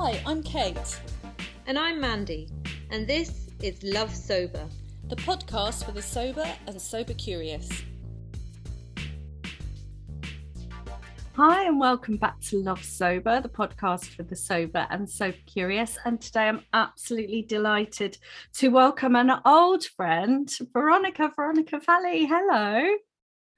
Hi, I'm Kate, And I'm Mandy, and this is Love Sober. the podcast for the sober and sober curious. Hi, and welcome back to Love Sober, the podcast for the sober and sober curious. And today I'm absolutely delighted to welcome an old friend, Veronica. Veronica Valli. Hello.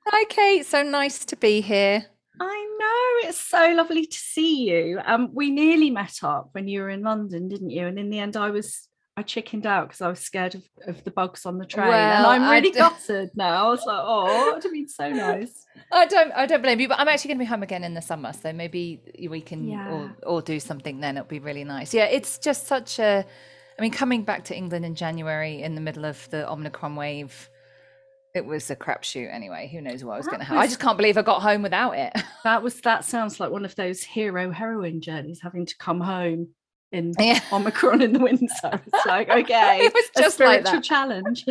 Hi, Kate. So nice to be here. I know it's so lovely to see you. Um, we nearly met up when you were in London, didn't you? And in the end, I was I chickened out because I was scared of, of the bugs on the train, and Well, I'm really gutted now. I was like, oh, it would have been so nice. I don't, I don't blame you, but I'm actually going to be home again in the summer, so maybe we can Yeah. all, all do something then. It'll be really nice. Yeah, it's just such a. I mean, coming back to England in January in the middle of the Omicron wave, it was a crapshoot. Anyway, who knows what I was going to have? I just can't believe I got home without it. That was that sounds like one of those hero heroine journeys, having to come home in Yeah. Omicron in the winter. It's like, okay, It was a just like spiritual that. challenge.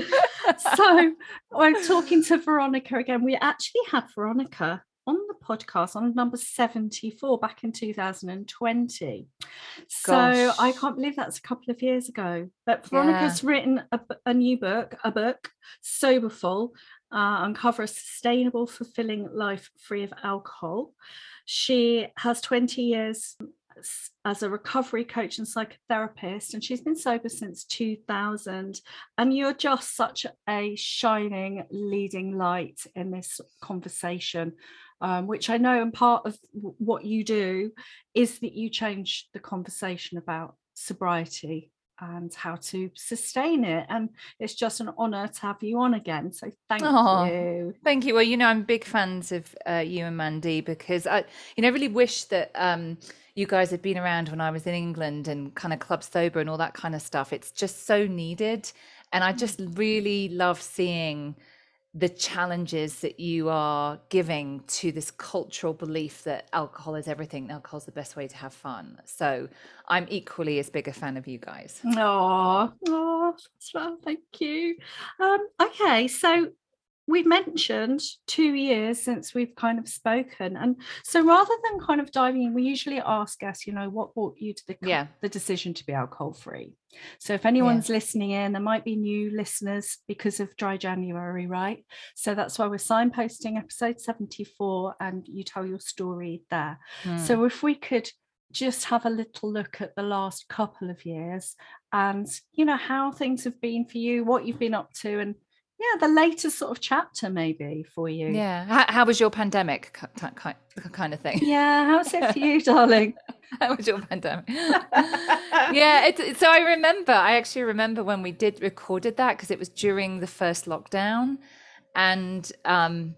so I'm talking to Veronica again. We actually had Veronica on the podcast on number 74 back in 2020. So I can't believe that's a couple of years ago. But Veronica's written a new book, a book, Soberful, uh, uncover a sustainable, fulfilling life free of alcohol. She has 20 years as a recovery coach and psychotherapist, and she's been sober since 2000. And you're just such a shining, leading light in this conversation, um, which I know, and part of w- what you do is that you change the conversation about sobriety and how to sustain it. And it's just an honor to have you on again. So thank Aw. you. Thank you. Well, you know, I'm big fans of uh, you and Mandy because I, you know, I really wish that um, you guys had been around when I was in England and kind of club sober and all that kind of stuff. It's just so needed, and I just really love seeing the challenges that you are giving to this cultural belief that alcohol is everything. Alcohol's the best way to have fun. So I'm equally as big a fan of you guys. Oh, oh, thank you. Um, okay, so we've mentioned two years since we've kind of spoken, and so rather than kind of diving in, we usually ask us, you know, what brought you to the Yeah. the decision to be alcohol free. So if anyone's listening in, there might be new listeners because of Dry January, right? So that's why we're signposting episode seventy four, and you tell your story there. Hmm. So if we could just have a little look at the last couple of years and you know how things have been for you, what you've been up to, and yeah, the latest sort of chapter maybe for you. yeah. How, how was your pandemic ki- ki- kind of thing? Yeah, how's it for you, darling? How was your pandemic? yeah, it, so I remember. I actually remember when we did recorded that because it was during the first lockdown, and um,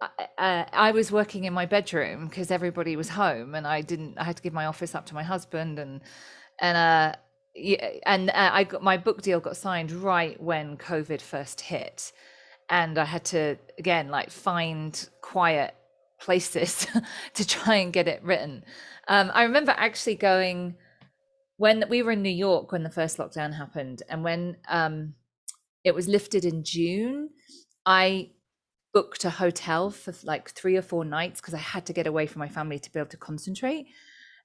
I, uh, I was working in my bedroom because everybody was home, and I didn't. I had to give my office up to my husband, and and uh, yeah, and uh, I got my book deal got signed right when COVID first hit, and I had to again like find quiet places to try and get it written. Um, I remember actually going when we were in New York when the first lockdown happened, and when um, it was lifted in June, I booked a hotel for like three or four nights because I had to get away from my family to be able to concentrate.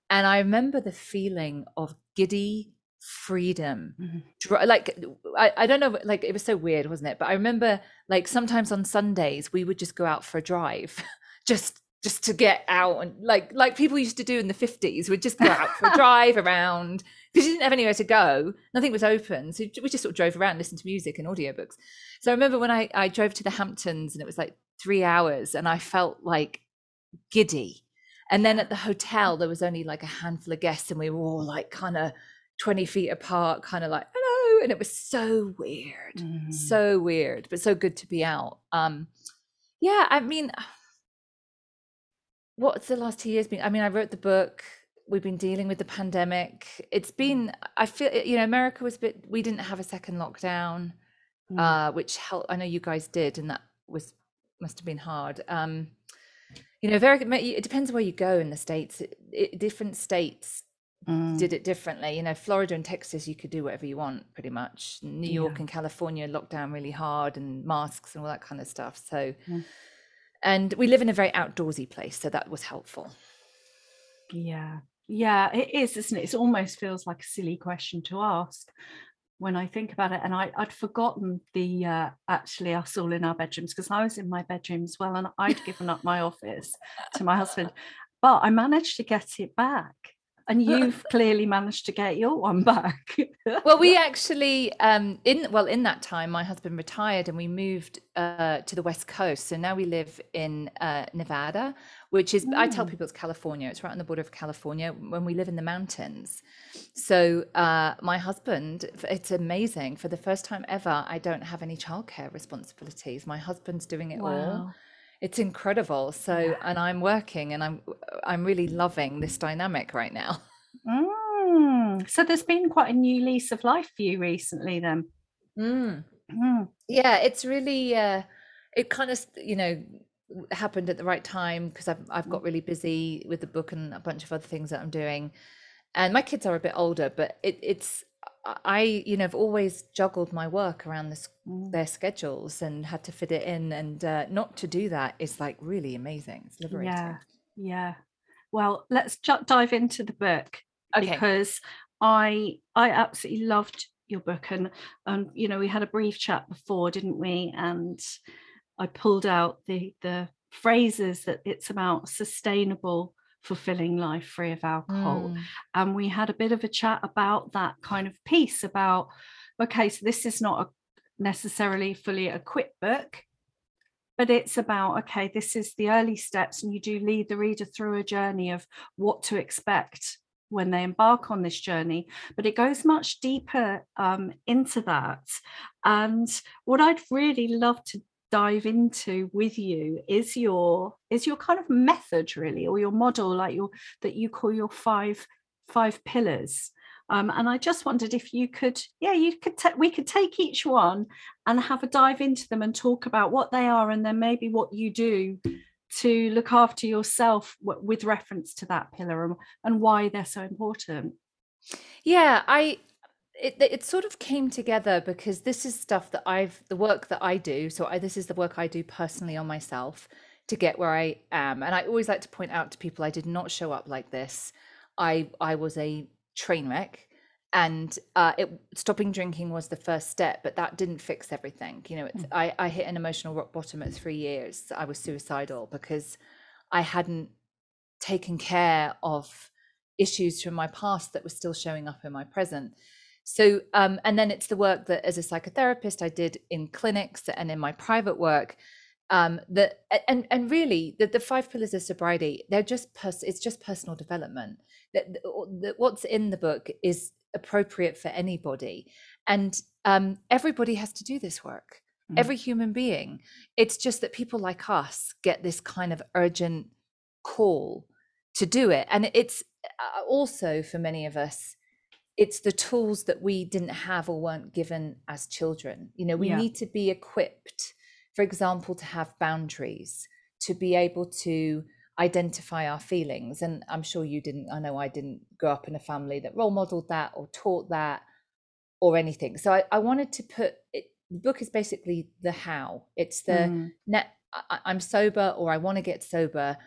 And I remember the feeling of giddy freedom. Mhm. like I, I don't know like it was so weird wasn't it? But i remember like sometimes on sundays we would just go out for a drive just just to get out and like like people used to do in the 50s we'd just go out for a drive around because you didn't have anywhere to go nothing was open so we just sort of drove around listened to music and audiobooks. So i remember when i i drove to the hamptons and it was like three hours and i felt like giddy. And then at the hotel there was only like a handful of guests and we were all like kind of 20 feet apart kind of like hello and it was so weird Mm. so weird but so good to be out um yeah i mean what's the last two years been i mean i wrote the book we've been dealing with the pandemic it's been i feel you know america was a bit we didn't have a second lockdown Mm. uh which helped i know you guys did and that was must have been hard um you know very it depends where you go in the states it, it, different states Mm. did it differently. You know, Florida and Texas, you could do whatever you want pretty much. New York Yeah. and California locked down really hard and masks and all that kind of stuff. So, Yeah. and we live in a very outdoorsy place, so that was helpful. Yeah. yeah it is isn't it it almost feels like a silly question to ask when I think about it, and I, would forgotten the uh, actually us all in our bedrooms because I was in my bedroom as well, and I'd given up my office to my husband, but I managed to get it back. And you've clearly managed to get your one back. well, we actually um, in well in that time, my husband retired and we moved uh, to the west coast. So now we live in uh, Nevada, which is, mm. I tell mm. people it's California. It's right on the border of California when we live in the mountains. So, uh, my husband, it's amazing. For the first time ever, I don't have any childcare responsibilities. My husband's doing it wow. all. It's incredible. So, and I'm working and I'm, I'm really loving this dynamic right now. Mm. So, there's been quite a new lease of life for you recently, then. Mm. mm. Yeah, it's really, uh, it kind of, you know, happened at the right time because I've I've got mm. really busy with the book and a bunch of other things that I'm doing. And my kids are a bit older, but it, it's I you know have always juggled my work around this, mm. their schedules and had to fit it in, and uh, not to do that is like really amazing. It's liberating. Yeah, yeah. Well, let's j- dive into the book okay. because I I absolutely loved your book and and you know we had a brief chat before, didn't we? And I pulled out the the phrases that it's about sustainable fulfilling life free of alcohol. Mm. and we had a bit of a chat about that kind of piece about okay so this is not a necessarily fully equipped book but it's about okay this is the early steps and you do lead the reader through a journey of what to expect when they embark on this journey. But it goes much deeper um, into that. And what i'd really love to dive into with you is your is your kind of method really or your model like your that you call your five five pillars um, and I just wondered if you could, yeah, you could, ta- we could take each one and have a dive into them and talk about what they are, and then maybe what you do to look after yourself w- with reference to that pillar and, and why they're so important. Yeah, I it, it sort of came together because this is stuff that I've the work that I do. So I, this is the work I do personally on myself to get where I am. And I always like to point out to people I did not show up like this. I I was a train wreck and uh, it, stopping drinking was the first step, but that didn't fix everything. You know, mm. I, I hit an emotional rock bottom at three years. I was suicidal because I hadn't taken care of issues from my past that were still showing up in my present. So, um, and then it's the work that as a psychotherapist I did in clinics and in my private work. Um, that and and really the, the five pillars of sobriety they're just pers- it's just personal development that, that what's in the book is appropriate for anybody and um, everybody has to do this work mm. every human being it's just that people like us get this kind of urgent call to do it and it's uh, also for many of us it's the tools that we didn't have or weren't given as children you know we yeah. need to be equipped for example to have boundaries to be able to identify our feelings and i'm sure you didn't i know i didn't grow up in a family that role modeled that or taught that or anything so i, I wanted to put it the book is basically the how it's the mm. net I, i'm sober or i want to get sober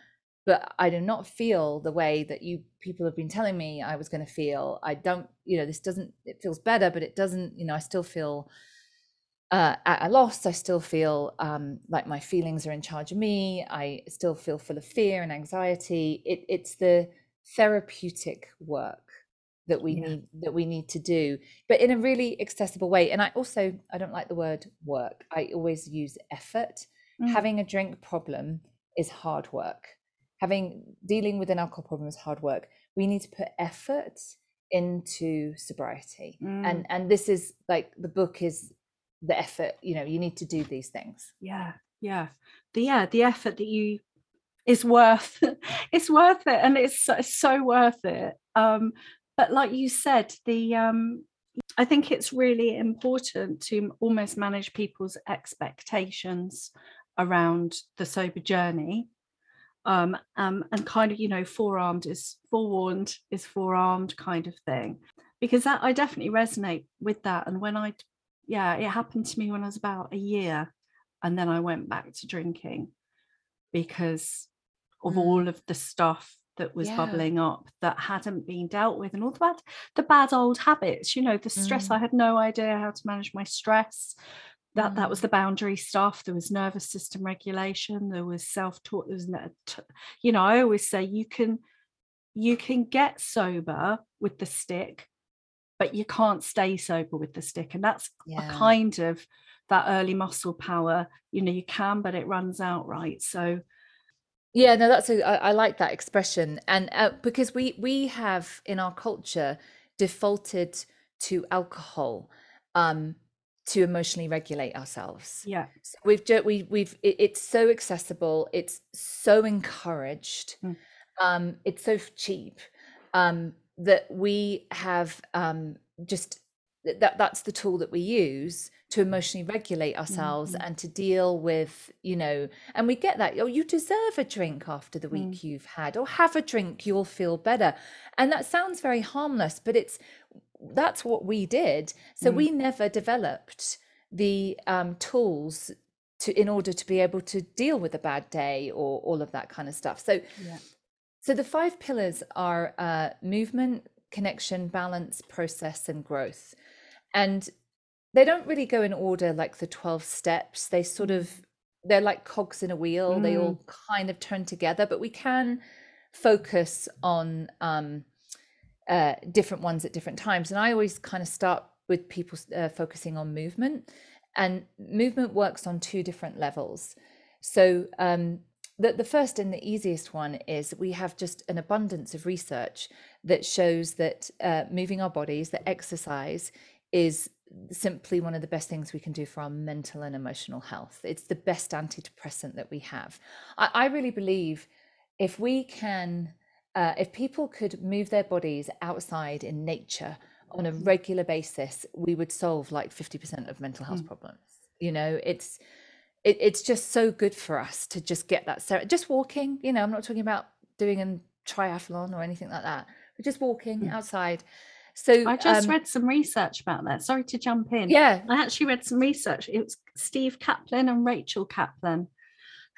but I do not feel the way that you people have been telling me I was going to feel. I don't, you know, this doesn't, it feels better, but it doesn't, you know, I still feel uh, at a loss. I still feel um, like my feelings are in charge of me. I still feel full of fear and anxiety. It, it's the therapeutic work that we yeah. need that we need to do but in a really accessible way and i also i don't like the word work i always use effort mm. having a drink problem is hard work having dealing with an alcohol problem is hard work. We need to put effort into sobriety. Mm. and and this is like the book is the effort you know you need to do these things. Yeah yeah. The yeah the effort that you is worth it's worth it and it's, it's so worth it. Um but like you said the um i think it's really important to almost manage people's expectations around the sober journey um, um, and kind of you know forearmed is forewarned is forearmed kind of thing because that I definitely resonate with that and when I yeah it happened to me when I was about a year and then I went back to drinking because of mm. all of the stuff that was Yeah. bubbling up that hadn't been dealt with and all the bad the bad old habits you know the stress Mm. i had no idea how to manage my stress that that was Mm. the boundary stuff. There was nervous system regulation. There was self-taught. There was you know i always say you can you can get sober with the stick but you can't stay sober with the stick. And that's a kind of that early muscle power. You know you can but it runs out right? So Yeah, no, that's a, I, I like that expression, and uh, because we we have in our culture defaulted to alcohol. Um, to emotionally regulate ourselves. yeah So we've ju- we we've it, it's so accessible, it's so encouraged, Mm. um, it's so cheap um, that we have um, just that that's the tool that we use to emotionally regulate ourselves Mhm. and to deal with you know and we get that oh you deserve a drink after the week Mm. you've had or have a drink you'll feel better and that sounds very harmless but it's that's what we did so Mm. we never developed the um, tools to in order to be able to deal with a bad day or all of that kind of stuff so yeah so the five pillars are uh, movement, connection, balance, process, and growth. And they don't really go in order like the 12 steps. They sort of, they're like cogs in a wheel. They all kind of turn together, but we can focus on um, uh, different ones at different times. And I always kind of start with people uh, focusing on movement. And movement works on two different levels. So um, the, the first and the easiest one is we have just an abundance of research that shows that uh, moving our bodies, that exercise is simply one of the best things we can do for our mental and emotional health. It's the best antidepressant that we have. I, I really believe if we can, uh, if people could move their bodies outside in nature on a regular basis, we would solve like 50% of mental health problems. You know, it's, it, it's just so good for us to just get that ser- just walking you know i'm not talking about doing a triathlon or anything like that but just walking outside. So i just um, read some research about that. Sorry to jump in. Yeah. I actually read some research. It was Steve Kaplan and Rachel Kaplan,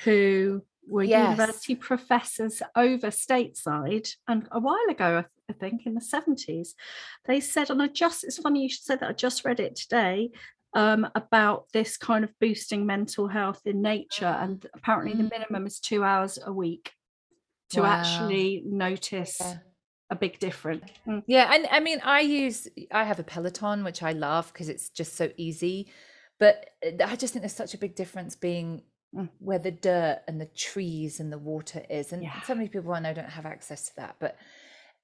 who were Yes. university professors over stateside. And a while ago, I, think in the 70s, they said, and I just, it's funny you should say that, I just read it today. Um, about this kind of boosting mental health in nature, and apparently the Mm. minimum is two hours a week to Wow. actually notice Yeah. a big difference. Mm. Yeah, and I mean, I use I have a Peloton, which I love because it's just so easy. But uh, I just think there's such a big difference being Mm. where the dirt and the trees and the water is, and Yeah. so many people I know don't have access to that. But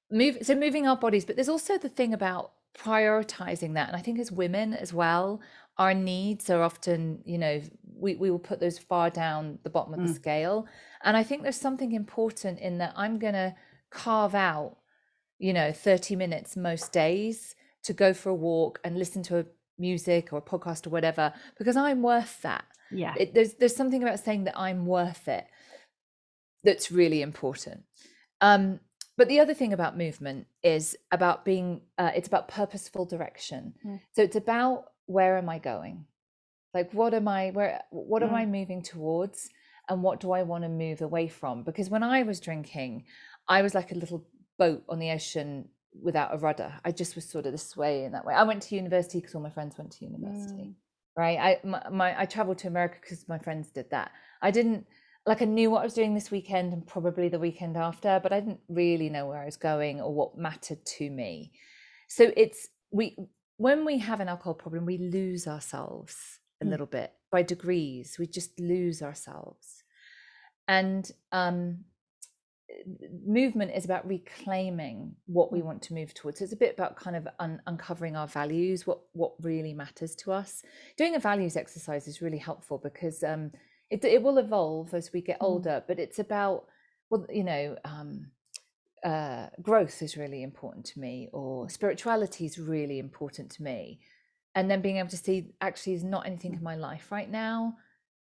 move so moving our bodies, but there's also the thing about prioritizing that, and I think as women as well, our needs are often, you know, we we will put those far down the bottom of the Mm. scale, and I think there's something important in that I'm gonna carve out you know 30 minutes most days to go for a walk and listen to a music or a podcast or whatever because i'm worth that Yeah. it, there's there's something about saying that i'm worth it that's really important um but the other thing about movement is about being uh, it's about purposeful direction Mm. so it's about where am i going like what am i where what am Mm. i moving towards and what do i want to move away from because when i was drinking i was like a little boat on the ocean without a rudder i just was sort of this way and that way i went to university because all my friends went to university Mm. Right? I my, my i traveled to america because my friends did that. I didn't like i knew what i was doing this weekend and probably the weekend after but i didn't really know where i was going or what mattered to me. So it's we when we have an alcohol problem we lose ourselves a Mm. little bit by degrees. We just lose ourselves. And um movement is about reclaiming what we want to move towards. So it's a bit about kind of un- uncovering our values, what what really matters to us. Doing a values exercise is really helpful because um, it it will evolve as we get Mm. older, but it's about well, you know, um, uh, growth is really important to me, or spirituality is really important to me, and then being able to see actually is not anything in my life right now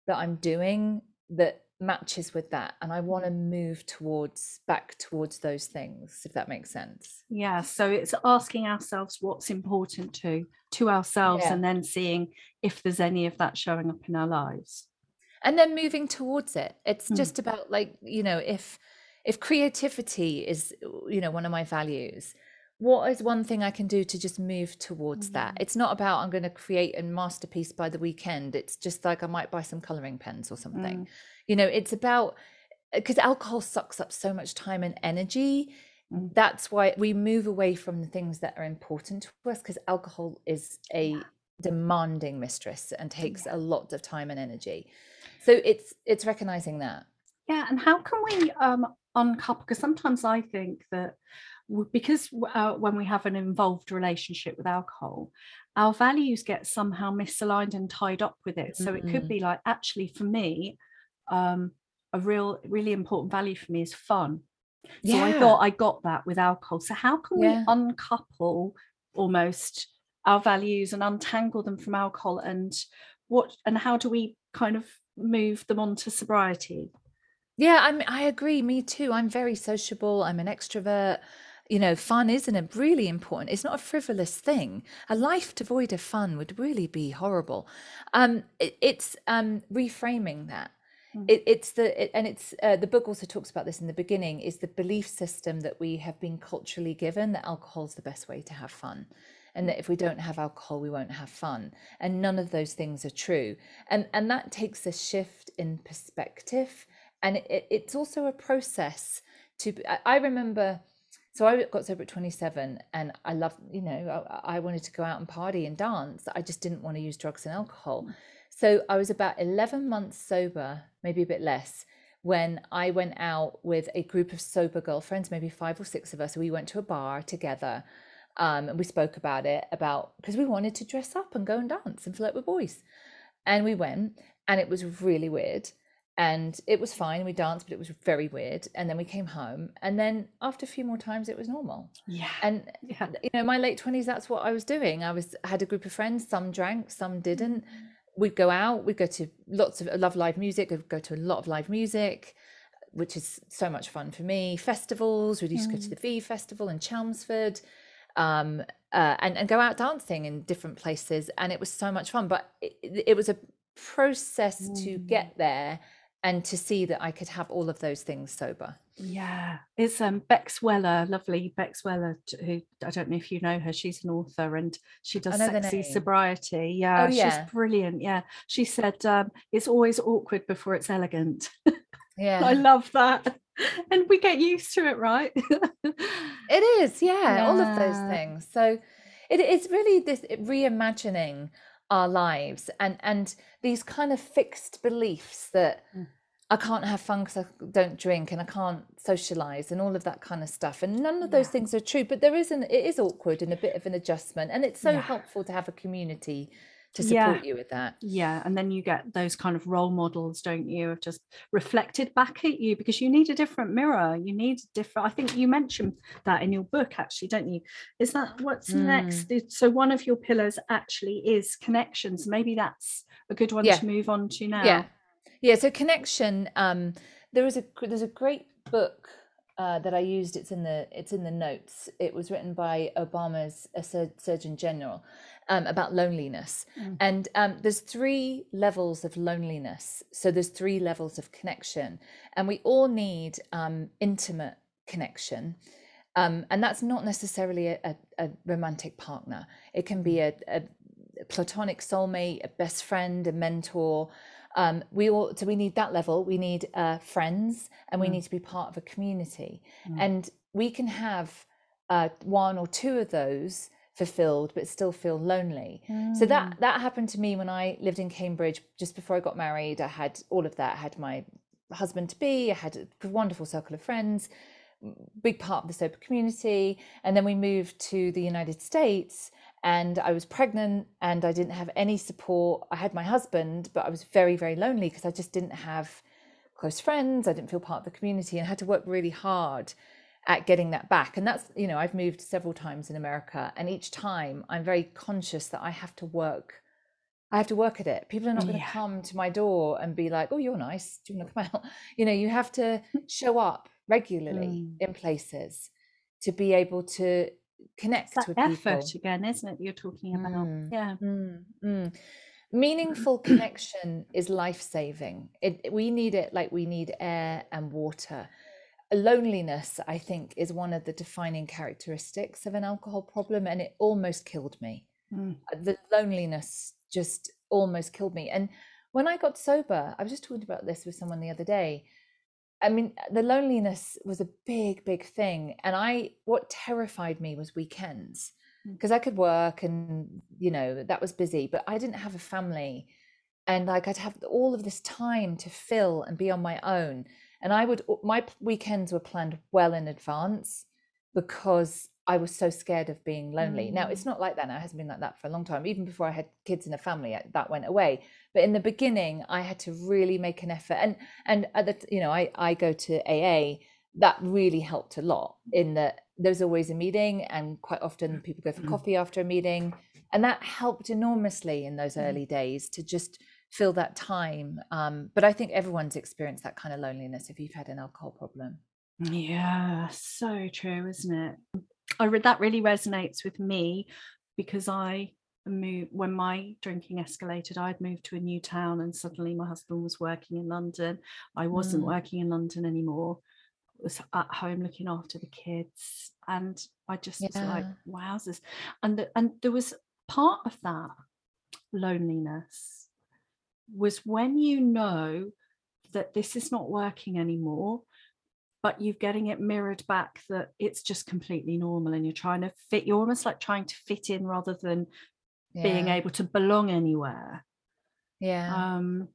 that I'm doing that matches with that and i want to move towards back towards those things if that makes sense Yeah, so it's asking ourselves what's important to to ourselves Yeah. and then seeing if there's any of that showing up in our lives. and then moving towards it it's Mm. just about like you know if if creativity is you know one of my values what is one thing I can do to just move towards mm-hmm. that? It's not about I'm going to create a masterpiece by the weekend. It's just like I might buy some coloring pens or something. Mm. You know, it's about because alcohol sucks up so much time and energy. Mm. That's why we move away from the things that are important to us because alcohol is a yeah. demanding mistress and takes yeah. a lot of time and energy. So it's it's recognizing that. Yeah, and how can we um uncouple? Because sometimes I think that because uh, when we have an involved relationship with alcohol our values get somehow misaligned and tied up with it so mm-hmm. it could be like actually for me um, a real really important value for me is fun so i thought i got that with alcohol so how can yeah. we uncouple almost our values and untangle them from alcohol and what and how do we kind of move them onto sobriety yeah i'm i agree me too i'm very sociable i'm an extrovert you know, fun isn't a really important. It's not a frivolous thing. A life devoid of fun would really be horrible. Um, it, it's um, reframing that. Mm. It, it's the it, and it's uh, the book also talks about this in the beginning. Is the belief system that we have been culturally given that alcohol is the best way to have fun, and that if we don't have alcohol, we won't have fun. And none of those things are true. And and that takes a shift in perspective. And it, it's also a process to. I remember so I got sober at 27 and I loved, you know, I, I, wanted to go out and party and dance. I just didn't want to use drugs and alcohol. So I was about 11 months sober, maybe a bit less, when I went out with a group of sober girlfriends, maybe five or six of us. We went to a bar together um, and we spoke about it, about because we wanted to dress up and go and dance and flirt with boys. And we went and it was really weird and it was fine we danced but it was very weird and then we came home and then after a few more times it was normal yeah and yeah. you know my late 20s that's what i was doing i was had a group of friends some drank some didn't mm-hmm. We'd go out we'd go to lots of I love live music i'd go to a lot of live music which is so much fun for me festivals we used mm. to go to mm. the v festival in chelmsford um, uh, and, and go out dancing in different places and it was so much fun but it, it was a process mm. to get there and to see that I could have all of those things sober. Yeah, it's um Bex Weller, lovely Bex Weller, who I don't know if you know her. She's an author and she does sexy sobriety. Yeah, oh, yeah, she's brilliant. Yeah, she said um, it's always awkward before it's elegant. Yeah, I love that, and we get used to it, right? it is, yeah, yeah, all of those things. So it, it's really this reimagining our lives and and these kind of fixed beliefs that mm. I can't have fun because I don't drink and I can't socialize and all of that kind of stuff. And none of those yeah. things are true, but there is an it is awkward and a bit of an adjustment. And it's so yeah. helpful to have a community to support yeah. you with that. Yeah. And then you get those kind of role models, don't you, of just reflected back at you because you need a different mirror. You need different. I think you mentioned that in your book, actually, don't you? Is that what's mm. next? So one of your pillars actually is connections. Maybe that's a good one yeah. to move on to now. Yeah. Yeah. So connection. Um, there is a there's a great book uh, that I used. It's in the it's in the notes. It was written by Obama's a Surgeon General, um, about loneliness. Mm. And um, there's three levels of loneliness. So there's three levels of connection. And we all need um, intimate connection. Um, and that's not necessarily a, a, a, romantic partner, it can be a, a platonic soulmate, a best friend, a mentor. Um, we all so we need that level. We need uh, friends, and we mm. need to be part of a community. Mm. And we can have uh, one or two of those fulfilled but still feel lonely mm. so that mm. that happened to me when i lived in cambridge just before i got married i had all of that i had my husband to be i had a wonderful circle of friends big part of the sober community and then we moved to the united states and i was pregnant and i didn't have any support i had my husband but i was very very lonely because i just didn't have close friends i didn't feel part of the community and I had to work really hard at getting that back. And that's, you know, I've moved several times in America, and each time I'm very conscious that I have to work. I have to work at it. People are not going to come to my door and be like, "Oh, you're nice. Do you want to come out?" You know, you have to show up regularly mm. in places to be able to connect it's with effort people. again, isn't it? You're talking about, mm. yeah. Mm. mm. Meaningful connection is life saving. we need it like we need air and water loneliness, I think, is one of the defining characteristics of an alcohol problem, and it almost killed me. Mm. The loneliness just almost killed me. And when I got sober, I was just talking about this with someone the other day. I mean, the loneliness was a big, big thing. And I, what terrified me was weekends because mm. I could work and, you know, that was busy, but I didn't have a family. And like I'd have all of this time to fill and be on my own. And I would, my weekends were planned well in advance because I was so scared of being lonely. Mm. Now it's mm. not like that now. It hasn't been like that for a long time. Even before I had kids in a family, that went away. But in the beginning, I had to really make an effort. And and at the, you know, I I go to AA. That really helped a lot. In that there's always a meeting, and quite often people go for mm. coffee after a meeting, and that helped enormously in those mm. early days to just fill that time. Um, but I think everyone's experienced that kind of loneliness if you've had an alcohol problem. Yeah, so true, isn't it? I read that really resonates with me because I moved when my drinking escalated. I'd moved to a new town and suddenly my husband was working in London. I wasn't mm. working in London anymore. I was at home looking after the kids, and I just yeah. was like, "Wowzers!" And the, and there was part of that loneliness was when you know that this is not working anymore but you're getting it mirrored back that it's just completely normal and you're trying to fit you're almost like trying to fit in rather than yeah. being able to belong anywhere. Yeah. Um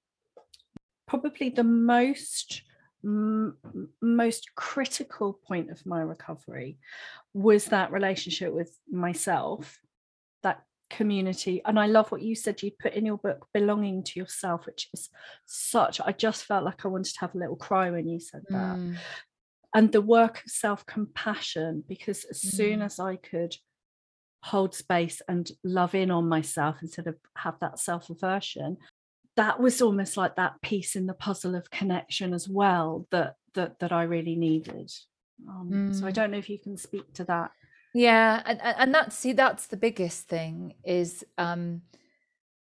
probably the most m- most critical point of my recovery was that relationship with myself community and i love what you said you put in your book belonging to yourself which is such i just felt like i wanted to have a little cry when you said that mm and the work of self compassion, because as mm. soon as I could hold space and love in on myself instead of have that self aversion, that was almost like that piece in the puzzle of connection as well that that that I really needed. Um, mm. So I mm. don't know if you can speak to that. Yeah, and and that's see that's the biggest thing is um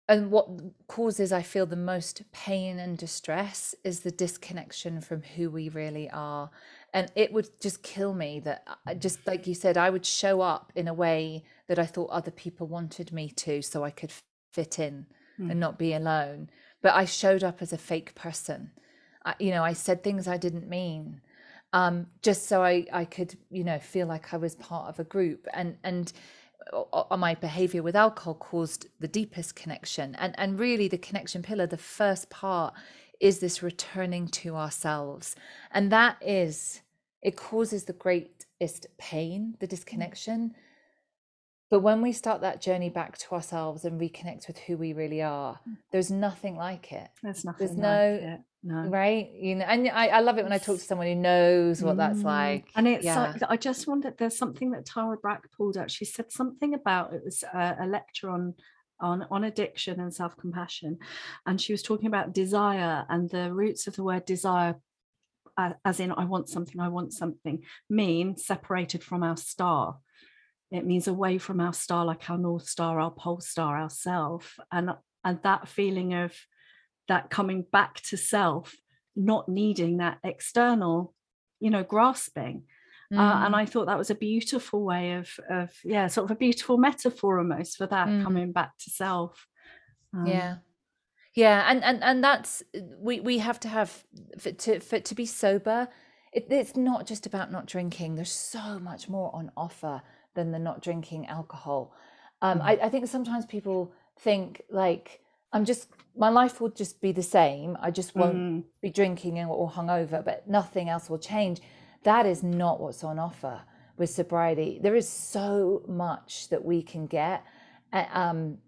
and what causes i feel the most pain and distress is the disconnection from who we really are. And it would just kill me that I, just like you said i would show up in a way that i thought other people wanted me to so i could fit in mm. and not be alone. But i showed up as a fake person. I, you know i said things i didn't mean um, just so I, I could you know feel like i was part of a group and and my behavior with alcohol caused the deepest connection and and really the connection pillar the first part is this returning to ourselves and that is it causes the greatest pain, the mm. disconnection. But when we start that journey back to ourselves and reconnect with who we really are, mm. there's nothing like it. There's nothing. There's no, like it. No. Right, you know, and I, I love it when I talk to someone who knows what that's mm. like. And it's yeah. like I just wondered. There's something that Tara Brach pulled out. She said something about it was a, a lecture on on on addiction and self compassion, and she was talking about desire and the roots of the word desire as in I want something, I want something, mean separated from our star. It means away from our star, like our North Star, our pole star, ourself. And, and that feeling of that coming back to self, not needing that external, you know, grasping. Mm. Uh, and mm. I thought that was a beautiful way of, of, yeah, sort of a beautiful metaphor almost for that mm. coming back to self. Um, yeah yeah and and and that's we we have to have for to for to be sober it, it's not just about not drinking there's so much more on offer than the not drinking alcohol um, mm. I, I think sometimes people think like i'm just my life will just be the same. I just won't mm. be drinking or hungover but nothing else will change. That is not what's on offer with sobriety. There is so much that we can get um,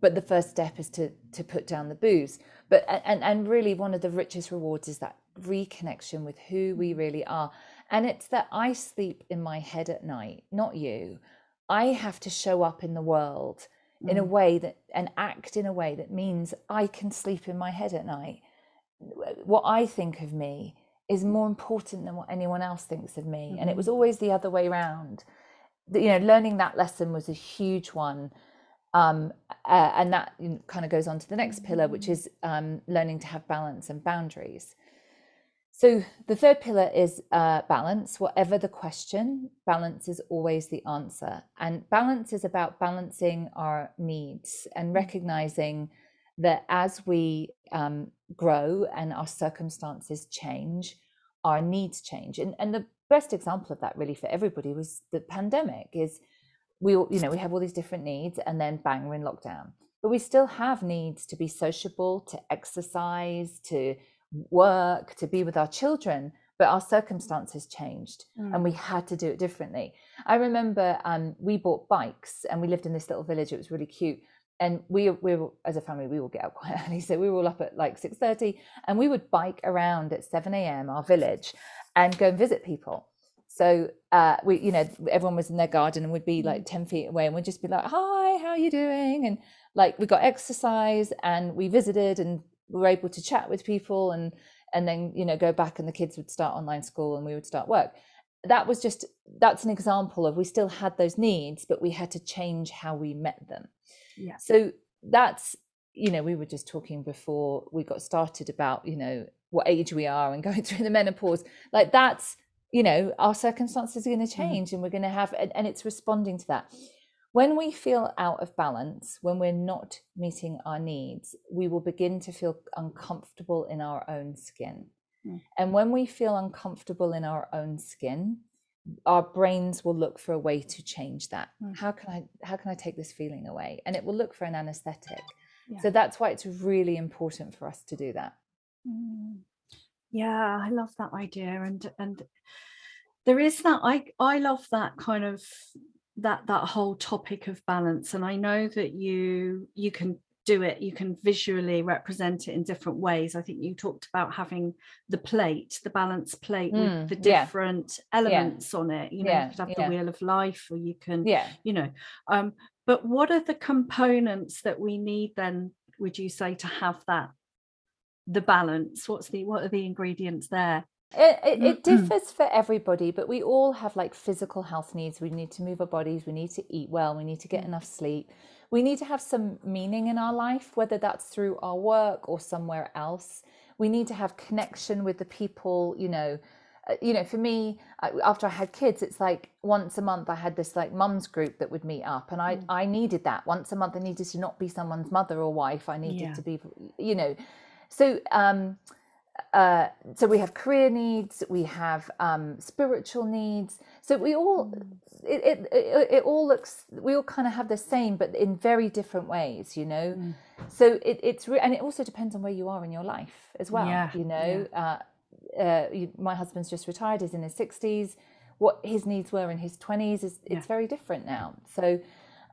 but the first step is to to put down the booze. But and and really one of the richest rewards is that reconnection with who we really are. And it's that i sleep in my head at night not you. I have to show up in the world in a mm. way that and act in a way that means i can sleep in my head at night what i think of me is more important than what anyone else thinks of me mm-hmm. and it was mm-hmm. always the other way around you know learning that lesson was a huge one um, uh, and that kind of goes on to the next pillar, which mm. is um, learning to have balance and boundaries. So the third pillar is uh, balance. Whatever the question, balance is always the answer. And balance is about balancing our needs and mm. recognizing that as we um, grow and our circumstances change, our needs change. And, and the best example of that really for everybody was the pandemic is we all, you know, we have all these different needs and then bang, we're in lockdown. But we still have needs to be sociable, to exercise, to work, to be with our children, but our circumstances changed mm. and we had to do it differently. I remember um, we bought bikes and we lived in this little village. It was really cute. And we, we were, as a family, we will get up quite early. So we were all up at like 6.30 and we would bike around at 7 a.m., our village, and go and visit people. So uh, we, you know, everyone was in their garden and we'd be like mm. 10 feet away and we'd just be like, hi, how are you doing? And like we got exercise and we visited and we were able to chat with people and and then you know go back and the kids would start online school and we would start work that was just that's an example of we still had those needs but we had to change how we met them yeah so that's you know we were just talking before we got started about you know what age we are and going through the menopause like that's you know our circumstances are going to mm-hmm. change mm-hmm. and we're going to have and, and it's responding to that when we feel out of balance, when we're not meeting our needs, we will begin to feel uncomfortable in our own skin. Mm. And when we feel uncomfortable in our own skin, our brains will look for a way to change that. Mm. How can I how can I take this feeling away? And it will look for an anesthetic. Yeah. So that's why it's really important for us to do that. Mm. Yeah, I love that idea and and there is that I I love that kind of that that whole topic of balance and i know that you you can do it you can visually represent it in different ways i think you talked about having the plate the balance plate mm, with the different yeah. elements yeah. on it you know yeah. you could have the wheel of life or you can yeah you know um but what are the components that we need then would you say to have that the balance what's the what are the ingredients there it, it, it, mm-hmm. differs for everybody, but we all have like physical health needs. We need to move our bodies, we need to eat well, we need to get mm. enough sleep. We need to have some meaning in our life, whether that's through our work or somewhere else. We need to have connection with the people, you know. Uh, you know, for me, after I had kids, it's like once a month I had this like mums group that would meet up, and I mm. I needed that once a month. I needed to not be someone's mother or wife. I needed yeah. to be, you know, so um, uh, so we have career needs, we have um, spiritual needs. So we all, mm. it, it, it, it, all looks, we all kind of have the same, but in very different ways, you know. Mm. So it, it's re- and it also depends on where you are in your life as well. Yeah. You know, yeah. uh, uh, you, my husband's just retired; he's in his sixties. What his needs were in his twenties is yeah. it's very different now. So.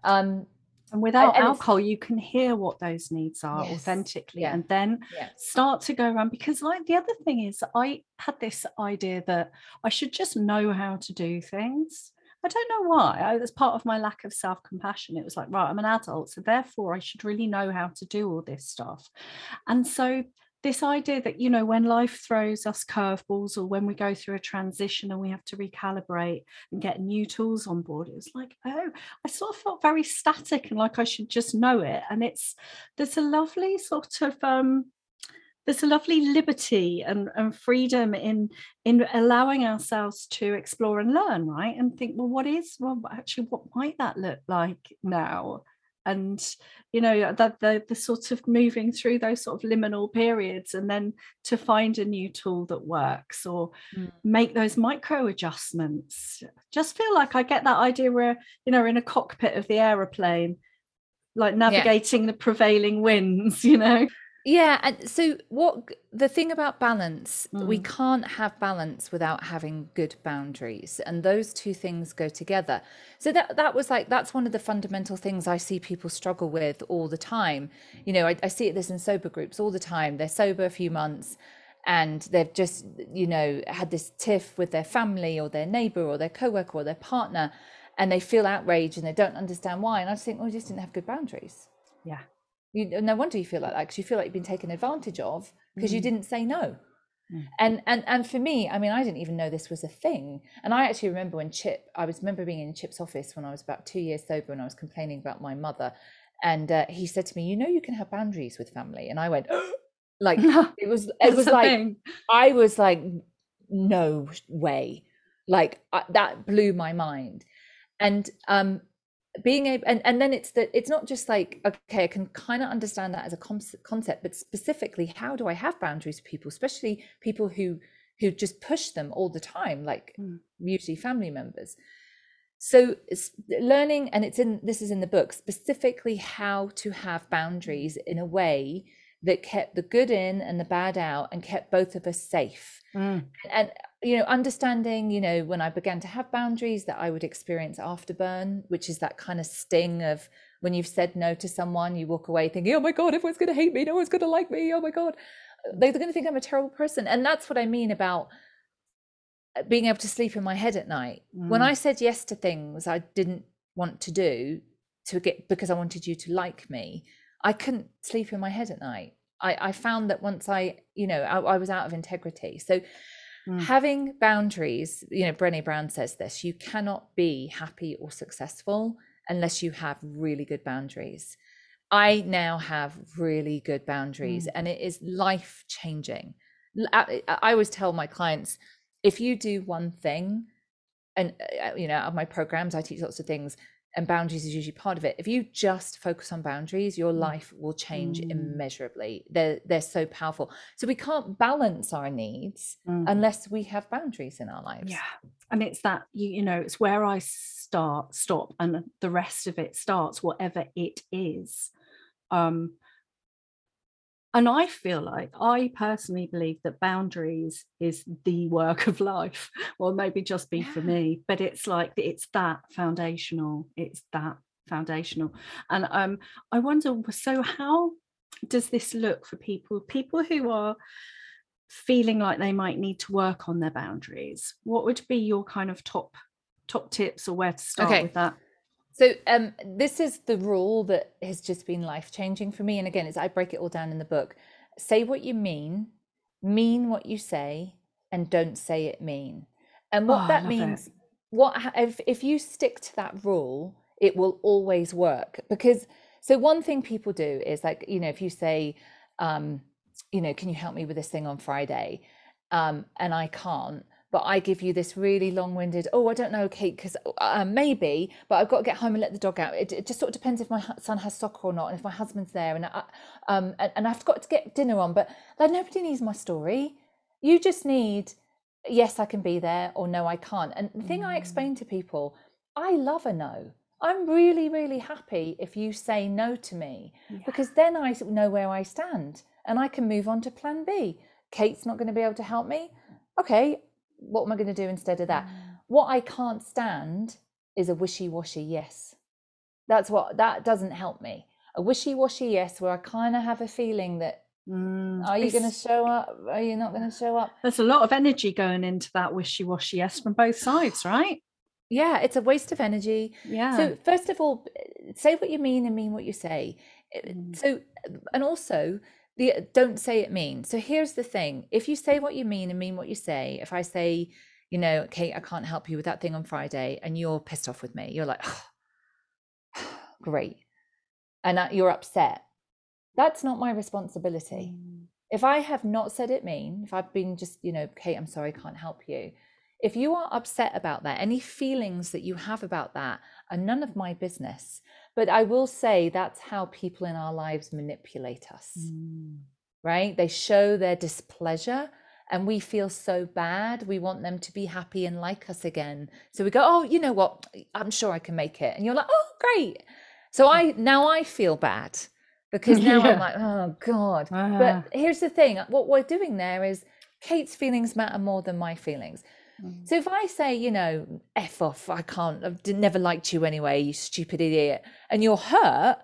Um, and without and, alcohol, you can hear what those needs are yes, authentically yeah, and then yeah. start to go around. Because like the other thing is, I had this idea that I should just know how to do things. I don't know why. I, as part of my lack of self compassion, it was like, right, I'm an adult, so therefore I should really know how to do all this stuff. And so this idea that you know when life throws us curveballs or when we go through a transition and we have to recalibrate and get new tools on board it was like oh i sort of felt very static and like i should just know it. And it's there's a lovely sort of um there's a lovely liberty and, and freedom in in allowing ourselves to explore and learn right? And think well what is well actually what might that look like now and you know that the, the sort of moving through those sort of liminal periods and then to find a new tool that works or mm. make those micro adjustments just feel like i get that idea where you know in a cockpit of the aeroplane like navigating yeah. the prevailing winds you know yeah, and so what the thing about balance, mm. we can't have balance without having good boundaries, and those two things go together. So that that was like that's one of the fundamental things I see people struggle with all the time. You know, I, I see it this in sober groups all the time. They're sober a few months, and they've just you know had this tiff with their family or their neighbor or their coworker or their partner, and they feel outraged and they don't understand why. And I just think, well, you just didn't have good boundaries. Yeah you, no wonder you feel like that because you feel like you've been taken advantage of because mm. you didn't say no. Mm. And and and for me, I mean, I didn't even know this was a thing. And I actually remember when Chip, I was remember being in Chip's office when I was about two years sober, and I was complaining about my mother, and uh, he said to me, "You know, you can have boundaries with family." And I went, Like it was, it was like thing. I was like, no way, like uh, that blew my mind, and um, being able and, and then it's that it's not just like okay i can kind of understand that as a concept but specifically how do i have boundaries with people especially people who who just push them all the time like mm. usually family members so learning and it's in this is in the book specifically how to have boundaries in a way that kept the good in and the bad out and kept both of us safe mm. and you know understanding you know when i began to have boundaries that i would experience afterburn which is that kind of sting of when you've said no to someone you walk away thinking oh my god everyone's going to hate me no one's going to like me oh my god. They're going to think i'm a terrible person and that's what i mean about uh, being able to sleep in my head at night. Mm. when i said yes to things i didn't want to do to get because i wanted you to like me i couldn't sleep in my head at night. I, I found that once i you know I, I was out of integrity. So Mm. Having boundaries, you know, Brené Brown says this you cannot be happy or successful unless you have really good boundaries. I now have really good boundaries mm. and it is life changing. I, I always tell my clients if you do one thing, and uh, you know, of my programs, I teach lots of things and boundaries is usually part of it. If you just focus on boundaries, your mm. life will change mm. immeasurably. They're they're so powerful. So we can't balance our needs mm. unless we have boundaries in our lives. Yeah. And it's that you, you know, it's where I start, stop, and the rest of it starts, whatever it is. Um, and I feel like I personally believe that boundaries is the work of life, or maybe just be yeah. for me, but it's like it's that foundational, it's that foundational. And um, I wonder so, how does this look for people, people who are feeling like they might need to work on their boundaries? What would be your kind of top top tips or where to start okay. with that? So um, this is the rule that has just been life changing for me. And again, it's I break it all down in the book. Say what you mean, mean what you say, and don't say it mean. And what oh, that means, it. what if if you stick to that rule, it will always work. Because so one thing people do is like you know if you say, um, you know, can you help me with this thing on Friday, um, and I can't but I give you this really long-winded. Oh, I don't know, Kate, because uh, maybe, but I've got to get home and let the dog out. It, it, just sort of depends if my son has soccer or not, and if my husband's there, and I, um, and, and I've got to get dinner on. But like nobody needs my story. You just need, yes, I can be there, or no, I can't. And the thing mm. I explain to people, I love a no. I'm really, really happy if you say no to me yeah. because then I know where I stand and I can move on to plan B. Kate's not going to be able to help me. Okay, what am I going to do instead of that? Mm. What I can't stand is a wishy washy yes. That's what that doesn't help me. A wishy washy yes, where I kind of have a feeling that Mm, are you going to show up? Are you not going to show up? There's a lot of energy going into that wishy washy yes from both sides, right? Yeah, it's a waste of energy. Yeah. So, first of all, say what you mean and mean what you say. Mm. So, and also, the don't say it mean. So here's the thing: if you say what you mean and mean what you say, if I say, you know, Kate, I can't help you with that thing on Friday, and you're pissed off with me, you're like, oh, great, and you're upset. That's not my responsibility. Mm. If I have not said it mean, if I've been just, you know, Kate, I'm sorry, I can't help you. If you are upset about that, any feelings that you have about that are none of my business. But I will say that's how people in our lives manipulate us, mm. right? They show their displeasure and we feel so bad. We want them to be happy and like us again. So we go, oh, you know what? I'm sure I can make it. And you're like, oh, great. So I now I feel bad because now yeah. I'm like, oh God. Uh-huh. But here's the thing what we're doing there is Kate's feelings matter more than my feelings. So if I say, you know, F off, I can't, I've never liked you anyway, you stupid idiot, and you're hurt,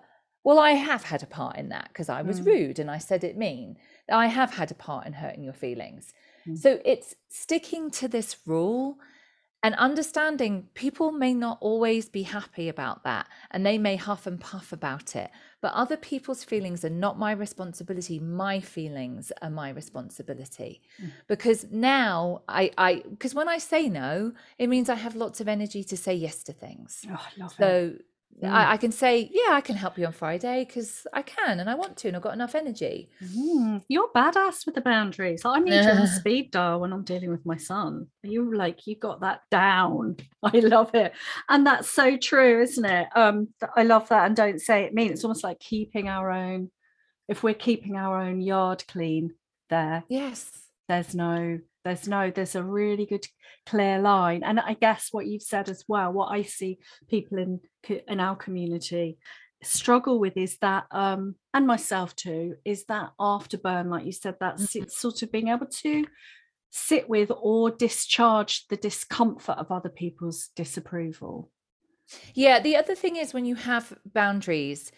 well, I have had a part in that because I was mm. rude and I said it mean. I have had a part in hurting your feelings. Mm. So it's sticking to this rule and understanding people may not always be happy about that and they may huff and puff about it but other people's feelings are not my responsibility my feelings are my responsibility mm. because now i i because when i say no it means i have lots of energy to say yes to things oh, so it. Mm. I, I, can say, yeah, I can help you on Friday because I can and I want to, and I've got enough energy. Mm, you're badass with the boundaries. I need you on speed dial when I'm dealing with my son. You like you got that down. I love it, and that's so true, isn't it? Um, I love that, and don't say it mean. It's almost like keeping our own. If we're keeping our own yard clean, there, yes, there's no there's no there's a really good clear line and i guess what you've said as well what i see people in in our community struggle with is that um and myself too is that afterburn like you said that mm-hmm. sort of being able to sit with or discharge the discomfort of other people's disapproval yeah the other thing is when you have boundaries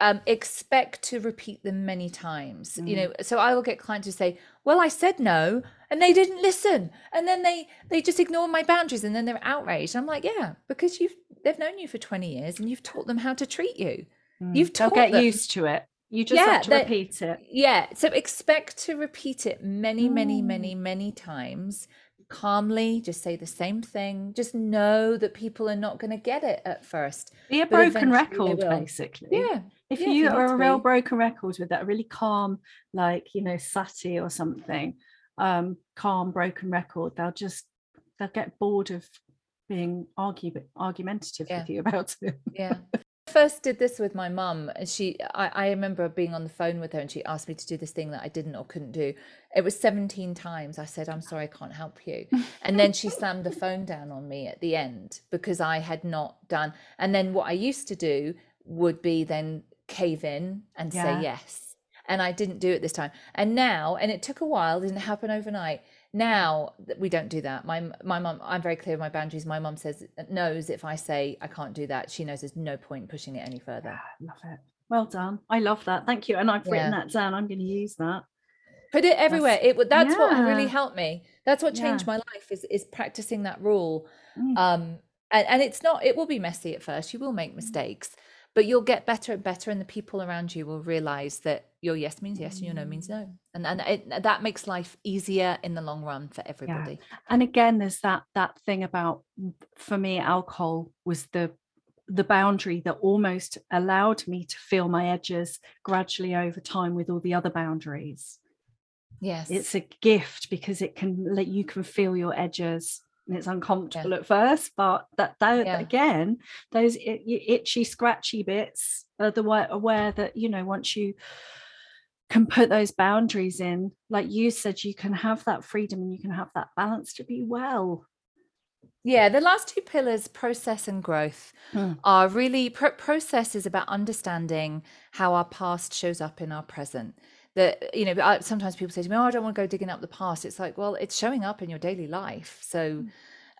um, expect to repeat them many times mm. you know so i will get clients who say well i said no and they didn't listen and then they they just ignore my boundaries and then they're outraged i'm like yeah because you've they've known you for 20 years and you've taught them how to treat you mm. you've taught they'll get them. used to it you just yeah, have to repeat it yeah so expect to repeat it many many many mm. many times calmly just say the same thing just know that people are not going to get it at first be a broken record basically yeah if yeah, you, are a real broken record with that really calm like you know sati or something um calm broken record they'll just they'll get bored of being argue argumentative yeah. with you about it. Yeah. First did this with my mum and she I, I remember being on the phone with her and she asked me to do this thing that i didn't or couldn't do. It was 17 times. I said i'm sorry i can't help you. And then she slammed the phone down on me at the end because i had not done and then what i used to do would be then cave in and yeah. say yes. And i didn't do it this time. And now and it took a while didn't happen overnight. Now we don't do that. My my mom i'm very clear with my boundaries. My mom says knows if i say i can't do that she knows there's no point pushing it any further. Yeah, love it. Well done. I love that. Thank you. And i've written yeah. that down. I'm going to use that. Put it everywhere. That's, it that's yeah. what really helped me. That's what changed my life is is practicing that rule. Mm. um and, and it's not it will be messy at first. You will make mm. mistakes but you'll get better and better and the people around you will realize that your yes means yes and your no mm. means no. And and it, that makes life easier in the long run for everybody. Yeah. and again there's that that thing about for me alcohol was the the boundary that almost allowed me to feel my edges gradually over time with all the other boundaries. Yes. It's a gift because it can let you can feel your edges it's uncomfortable yeah. at first but that, that yeah. again those itchy scratchy bits are the way aware that you know once you can put those boundaries in like you said you can have that freedom and you can have that balance to be well yeah the last two pillars process and growth mm. are really process is about understanding how our past shows up in our present that you know sometimes people say to me oh i don't want to go digging up the past it's like well it's showing up in your daily life so mm.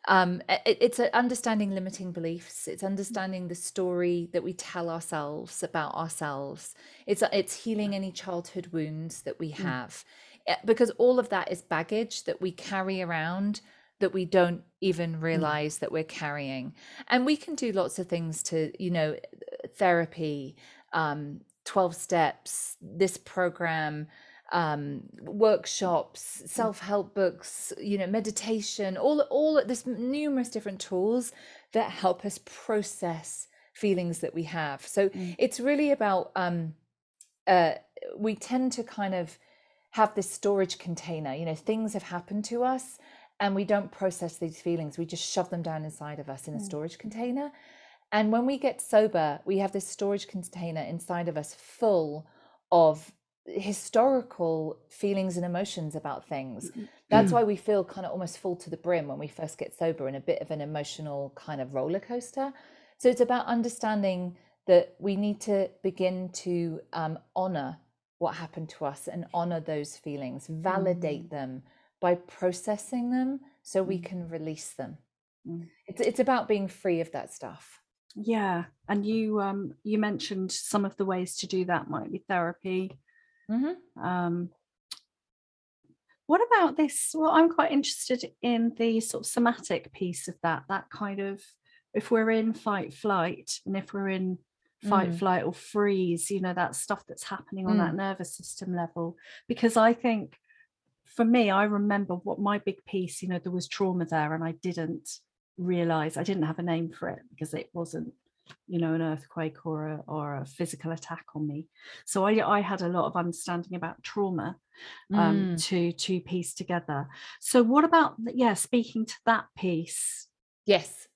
um, it, it's understanding limiting beliefs it's understanding the story that we tell ourselves about ourselves it's it's healing any childhood wounds that we mm. have mm. because all of that is baggage that we carry around that we don't even mm. realize mm. that we're carrying and we can do lots of things to you know therapy um, 12 steps, this program, um, workshops, self-help books, you know, meditation, all all there's numerous different tools that help us process feelings that we have. So mm. it's really about um, uh, we tend to kind of have this storage container. You know, things have happened to us, and we don't process these feelings. We just shove them down inside of us in a mm. storage container. And when we get sober, we have this storage container inside of us full of historical feelings and emotions about things. Mm-hmm. That's why we feel kind of almost full to the brim when we first get sober and a bit of an emotional kind of roller coaster. So it's about understanding that we need to begin to um, honor what happened to us and honor those feelings, validate mm. them by processing them so we mm. can release them. Mm. It's, it's about being free of that stuff yeah and you um you mentioned some of the ways to do that might be therapy mm-hmm. um what about this well i'm quite interested in the sort of somatic piece of that that kind of if we're in fight flight and if we're in fight mm. flight or freeze you know that stuff that's happening on mm. that nervous system level because i think for me i remember what my big piece you know there was trauma there and i didn't realize I didn't have a name for it because it wasn't you know an earthquake or a, or a physical attack on me so i i had a lot of understanding about trauma um Mm. to to piece together so what about yeah speaking to that piece Yes.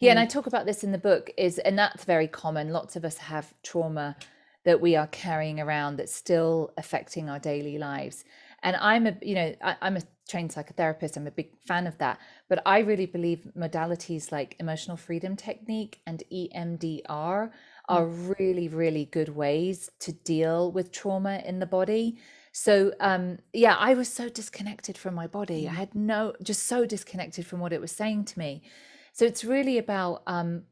Yeah, and Mm. I talk about this in the book is and that's very common. Lots of us have trauma that we are carrying around that's still affecting our daily lives. And I'm a, you know, I, I'm a trained psychotherapist. I'm a big fan of that. But I really believe modalities like emotional freedom technique and EMDR are really, really good ways to deal with trauma in the body. So um yeah, I was so disconnected from my body. I had no just so disconnected from what it was saying to me. So it's really about um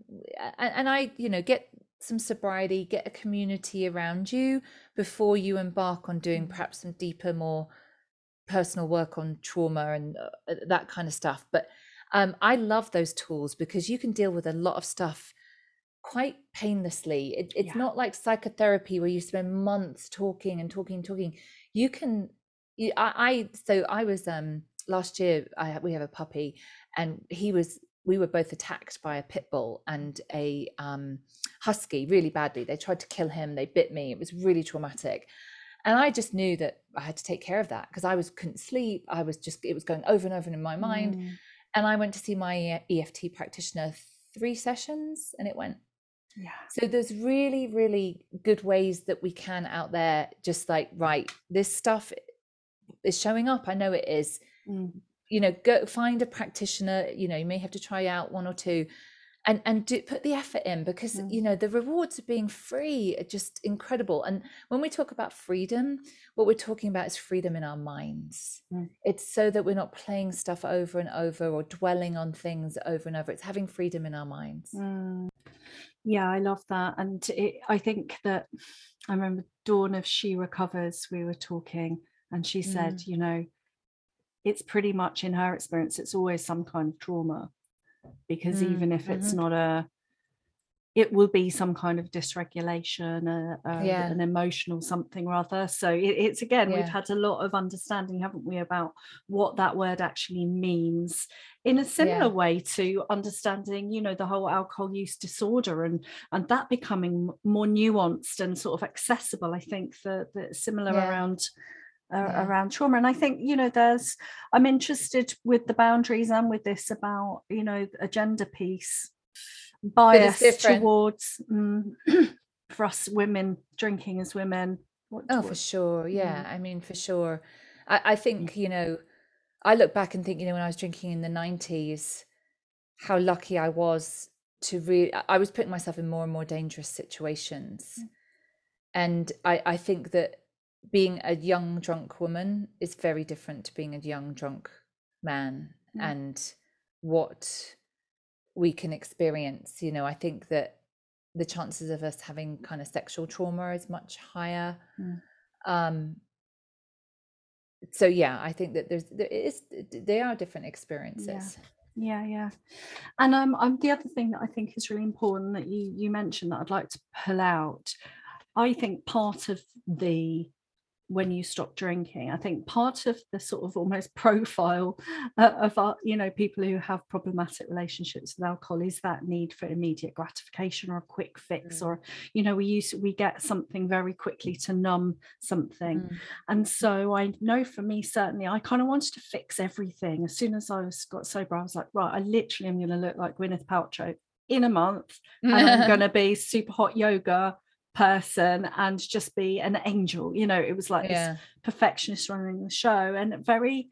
and, and I, you know, get some sobriety, get a community around you before you embark on doing perhaps some deeper, more personal work on trauma and uh, that kind of stuff. But um, I love those tools because you can deal with a lot of stuff quite painlessly. It, it's Yeah. not like psychotherapy where you spend months talking and talking and talking. You can, you, I, I, so I was um last year. I we have a puppy, and he was. We were both attacked by a pit bull and a um, husky really badly. They tried to kill him. They bit me. It was really traumatic and i just knew that i had to take care of that because i was couldn't sleep. I was just it was going over and over in my mind. Mm, and i went to see my eft practitioner three sessions and it went. Yeah. So there's really really good ways that we can out there just like right this stuff is showing up. I know it is. Mm, you know go find a practitioner you know you may have to try out one or two and and do, put the effort in because Mm. you know the rewards of being free are just incredible and when we talk about freedom what we're talking about is freedom in our minds Mm. it's so that we're not playing stuff over and over or dwelling on things over and over it's having freedom in our minds mm. yeah i love that and it, i think that i remember dawn of she recovers we were talking and she said Mm. you know it's pretty much in her experience it's always some kind of trauma because Mm, even if it's mhm. not a it will be some kind of dysregulation a, a, Yeah. an emotional something rather so it, it's again we've had a lot of understanding haven't we about what that word actually means in a similar Yeah. way to understanding you know the whole alcohol use disorder and and that becoming more nuanced and sort of accessible i think that similar Yeah. around uh, Yeah. around trauma and i think you know there's i'm interested with the boundaries and with this about you know a gender piece bias towards mm, for us women drinking as women what, Oh, for sure. Yeah. Mm. I mean, for sure. I, I think, you know, I look back and think, you know, when I was drinking in the 90s, how lucky I was to really, I was putting myself in more and more dangerous situations. Mm. And I, I think that being a young drunk woman is very different to being a young drunk man Mm. and what we can experience. You know, I think that the chances of us having kind of sexual trauma is much higher. Mm. Um, so yeah, I think that there's there is they are different experiences. yeah yeah and um I'm, the other thing that i think is really important that you you mentioned that i'd like to pull out i think part of the when you stop drinking i think part of the sort of almost profile uh, of our you know people who have problematic relationships with alcohol is that need for immediate gratification or a quick fix Mm. or you know we use we get something very quickly to numb something Mm. and so I know for me, certainly, I kind of wanted to fix everything. As soon as I was got sober, I was like, right, I literally am going to look like Gwyneth Paltrow in a month, and I'm going to be super hot yoga person and just be an angel. You know, it was like this perfectionist running the show, and very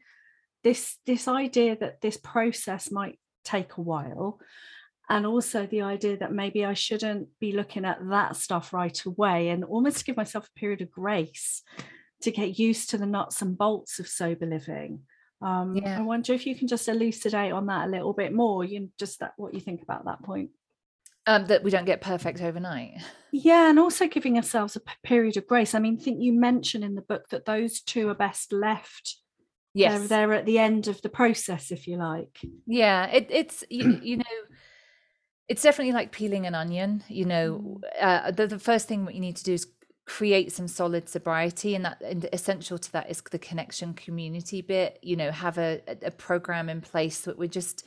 this this idea that this process might take a while. And also the idea that maybe I shouldn't be looking at that stuff right away and almost give myself a period of grace to get used to the nuts and bolts of sober living. Um, Yeah. I wonder if you can just elucidate on that a little bit more. You just that what you think about that point. Um, that we don't get perfect overnight. Yeah, and also giving ourselves a period of grace. I mean, I think you mention in the book that those two are best left. Yes, They're, they're at the end of the process, if you like. yeah, it, it's you, you know, it's definitely like peeling an onion. You know, uh, the the first thing what you need to do is create some solid sobriety, and that and essential to that is the connection community bit. You know, have a a- a program in place that we're just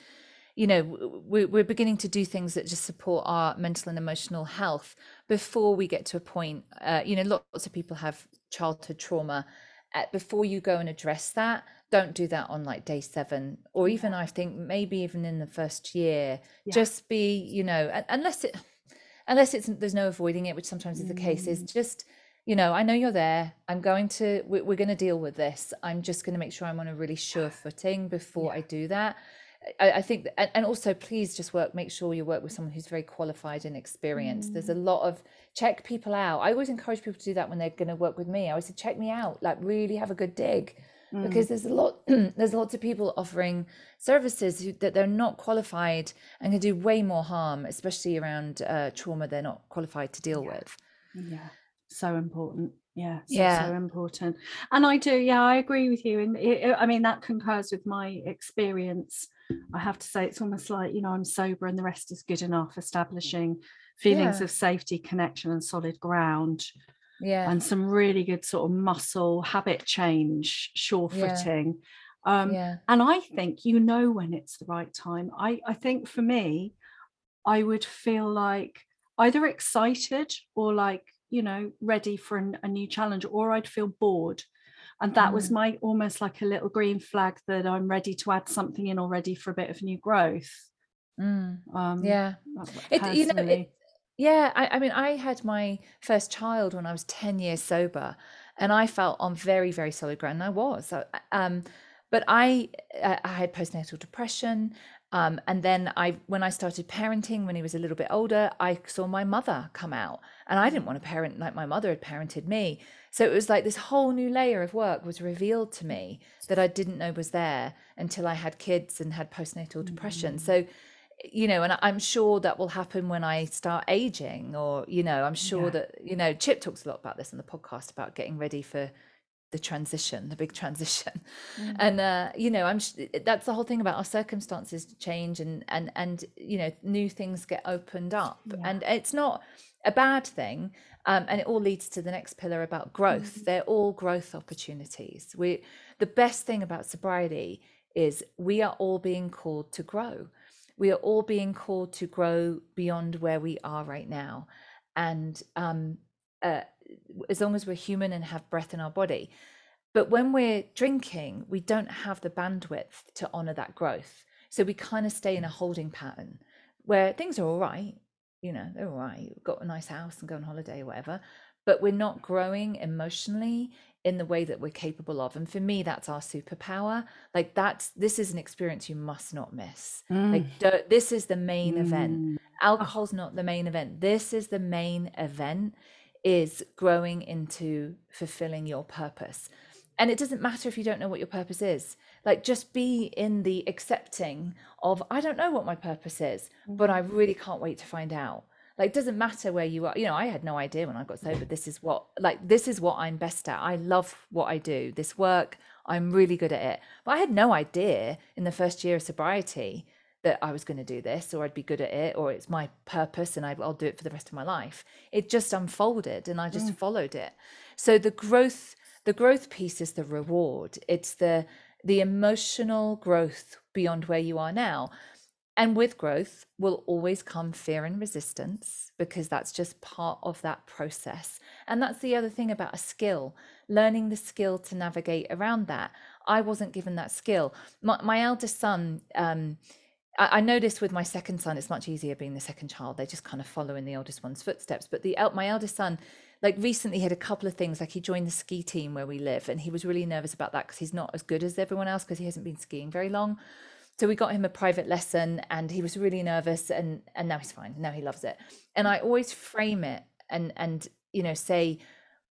you know we're beginning to do things that just support our mental and emotional health before we get to a point uh, you know lots of people have childhood trauma uh, before you go and address that don't do that on like day seven or even i think maybe even in the first year yeah. just be you know unless it unless it's there's no avoiding it which sometimes is the case is mm. just you know i know you're there i'm going to we're, we're going to deal with this i'm just going to make sure i'm on a really sure footing before yeah. i do that I, I think, that, and also please just work, make sure you work with someone who's very qualified and experienced. Mm. There's a mm. lot of check people out. I always encourage people to do that when they're going to work with me. I always say, check me out, like really have a good dig. Mm. Because there's a lot, there's lots of people offering services who, that they're not qualified and can do way more harm, especially around uh, trauma they're not qualified to deal yeah. with. Yeah, so important yeah so, yeah so important and i do yeah i agree with you and it, i mean that concurs with my experience I have to say it's almost like, you know, I'm sober and the rest is good enough, establishing feelings yeah. of safety, connection, and solid ground. Yeah. And some really good sort of muscle habit change, sure footing. Yeah. Um, yeah. And I think you know when it's the right time. I, I think for me, I would feel like either excited or like, you know, ready for an, a new challenge, or I'd feel bored. And that mm. was my almost like a little green flag that i'm ready to add something in already for a bit of new growth. Mm. um, yeah. it, you know it, yeah I, I mean i had my first child when i was 10 years sober and i felt on very very solid ground and i was. Um, but I, I had postnatal depression um, and then I, when I started parenting, when he was a little bit older, I saw my mother come out, and I didn't want to parent like my mother had parented me. So it was like this whole new layer of work was revealed to me that I didn't know was there until I had kids and had postnatal depression. Mm. So, you know, and I'm sure that will happen when I start aging, or you know, I'm sure yeah. that you know, Chip talks a lot about this on the podcast about getting ready for the transition the big transition mm-hmm. and uh you know i'm that's the whole thing about our circumstances change and and and you know new things get opened up yeah. and it's not a bad thing um, and it all leads to the next pillar about growth mm-hmm. they're all growth opportunities we the best thing about sobriety is we are all being called to grow we are all being called to grow beyond where we are right now and um uh, as long as we're human and have breath in our body. But when we're drinking, we don't have the bandwidth to honor that growth. So we kind of stay in a holding pattern where things are all right. You know, they're all right. We've got a nice house and go on holiday or whatever. But we're not growing emotionally in the way that we're capable of. And for me, that's our superpower. Like that's this is an experience you must not miss. Mm. Like this is the main mm. event. Alcohol's not the main event. This is the main event is growing into fulfilling your purpose. And it doesn't matter if you don't know what your purpose is. Like, just be in the accepting of, I don't know what my purpose is, but I mm-hmm. really can't wait to find out. Like, it doesn't matter where you are. You know, I had no idea when I got sober. This is what, like, this is what I'm best at. I love what I do. This work, I'm really good at it. But I had no idea in the first year of sobriety that I was going to do this or I'd be good at it or it's my purpose and I, will do it for the rest of my life. It just unfolded and I just mm. followed it. So the growth, the growth piece is the reward. It's the the emotional growth beyond where you are now. And with growth will always come fear and resistance because that's just part of that process. And that's the other thing about a skill, learning the skill to navigate around that. I wasn't given that skill. My, my eldest son, um, I, I noticed with my second son, it's much easier being the second child. They just kind of follow in the oldest one's footsteps. But the my eldest son, like recently, had a couple of things. Like he joined the ski team where we live, and he was really nervous about that because he's not as good as everyone else because he hasn't been skiing very long. So we got him a private lesson, and he was really nervous, and and now he's fine. Now he loves it. And I always frame it and and you know say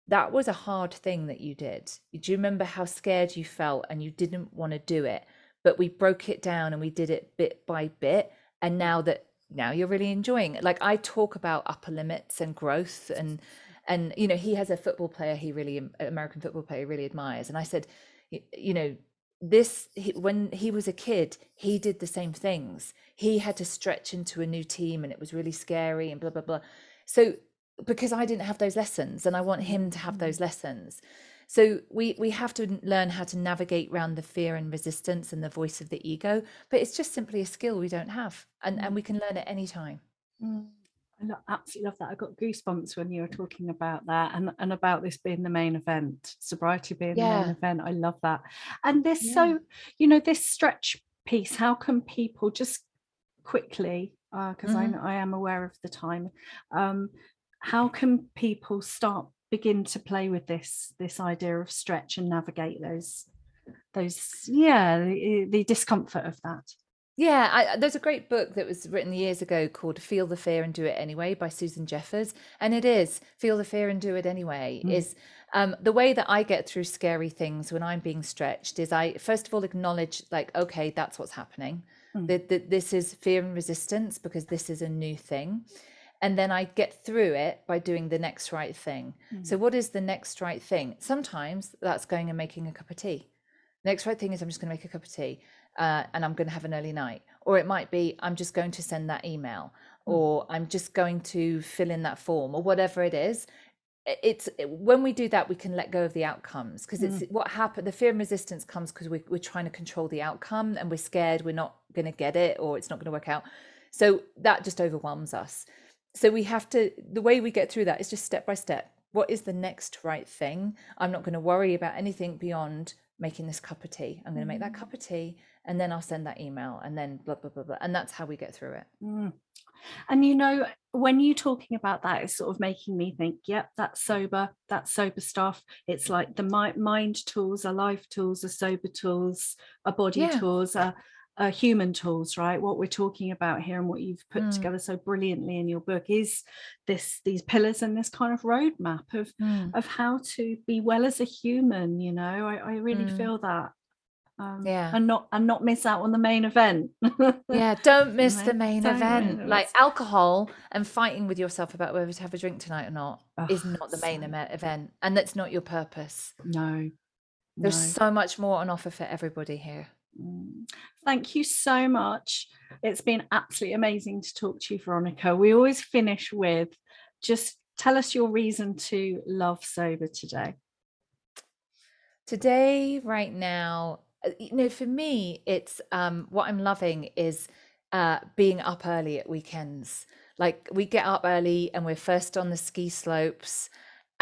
that was a hard thing that you did. Do you remember how scared you felt and you didn't want to do it? But we broke it down and we did it bit by bit. And now that now you're really enjoying it. Like i talk about upper limits and growth and and you know he has a football player he really american football player really admires. And i said you know this he, when he was a kid he did the same things. He had to stretch into a new team and it was really scary and blah blah blah. So because i didn't have those lessons and i want him to have those mm. lessons So we we have to learn how to navigate around the fear and resistance and the voice of the ego. But it's just simply a skill we don't have, and and we can learn it any time. Mm. I absolutely love that. I got goosebumps when you were talking about that and, and about this being the main event, sobriety being yeah. the main event. I love that. And this, yeah. so, you know, this stretch piece, how can people just quickly, because uh, mm-hmm. I, I am aware of the time, um, how can people start begin to play with this this idea of stretch and navigate those those yeah the, the discomfort of that yeah, I, there's a great book that was written years ago called Feel the Fear and Do It Anyway by Susan Jeffers. And it is Feel the Fear and Do It Anyway. Mm. Is um, the way that I get through scary things when I'm being stretched is I, first of all, acknowledge, like, okay, that's what's happening. Mm. That, that this is fear and resistance because this is a new thing. And then I get through it by doing the next right thing. Mm. So, what is the next right thing? Sometimes that's going and making a cup of tea. Next right thing is I'm just going to make a cup of tea uh, and I'm going to have an early night. Or it might be I'm just going to send that email, mm. or I'm just going to fill in that form, or whatever it is. It's when we do that, we can let go of the outcomes because it's mm. what happened. The fear and resistance comes because we, we're trying to control the outcome and we're scared we're not going to get it or it's not going to work out. So that just overwhelms us. So we have to, the way we get through that is just step by step. What is the next right thing? I'm not going to worry about anything beyond making this cup of tea. I'm going to make that mm. cup of tea and then I'll send that email and then blah blah blah blah and that's how we get through it. Mm. And you know, when you're talking about that, it's sort of making me think, yep, that's sober, that's sober stuff. It's like the mind tools are life tools, are sober tools, are body yeah. tools, are, are human tools, right? What we're talking about here and what you've put mm. together so brilliantly in your book is this these pillars and this kind of roadmap of mm. of how to be well as a human, you know. I, I really mm. feel that um, yeah and not and not miss out on the main event yeah don't miss the main event like alcohol and fighting with yourself about whether to have a drink tonight or not oh, is not the main so... event and that's not your purpose no there's no. so much more on offer for everybody here. Thank you so much. It's been absolutely amazing to talk to you veronica. We always finish with just tell us your reason to love sober today. Today right now uh, you know for me it's um what i'm loving is uh being up early at weekends. Like we get up early and we're first on the ski slopes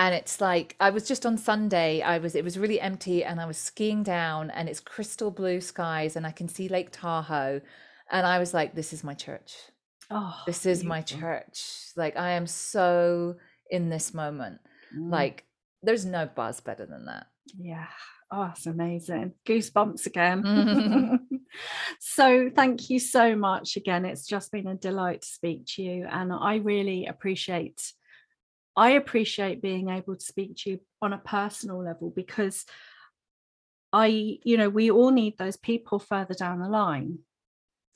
and it's like i was just on sunday i was it was really empty and i was skiing down and it's crystal blue skies and i can see lake tahoe and i was like this is my church oh this is beautiful. my church like i am so in this moment mm. like there's no buzz better than that yeah Oh, it's amazing. Goosebumps again. so, thank you so much again. It's just been a delight to speak to you. And I really appreciate. I appreciate being able to speak to you on a personal level because I, you know, we all need those people further down the line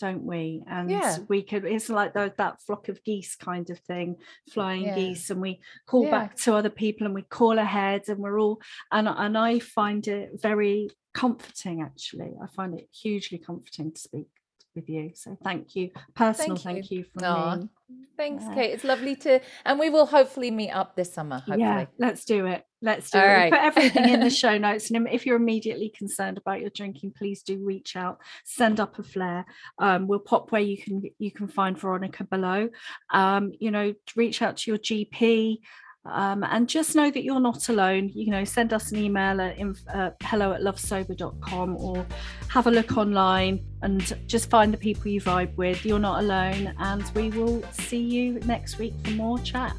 don't we? And yeah. we could, it's like the, that flock of geese kind of thing, flying yeah. geese, and we call yeah. back to other people and we call ahead, and we're all, and, and I find it very comforting actually. I find it hugely comforting to speak with you. So thank you. Personal thank you, thank you from me. Thanks, Kate. It's lovely to, and we will hopefully meet up this summer. Hopefully. Yeah, let's do it. Let's do All it. Right. We'll put everything in the show notes. And if you're immediately concerned about your drinking, please do reach out. Send up a flare. Um, we'll pop where you can you can find Veronica below. Um, you know, reach out to your GP. Um, and just know that you're not alone. You know, send us an email at inf- uh, hello at lovesober.com or have a look online and just find the people you vibe with. You're not alone. And we will see you next week for more chat.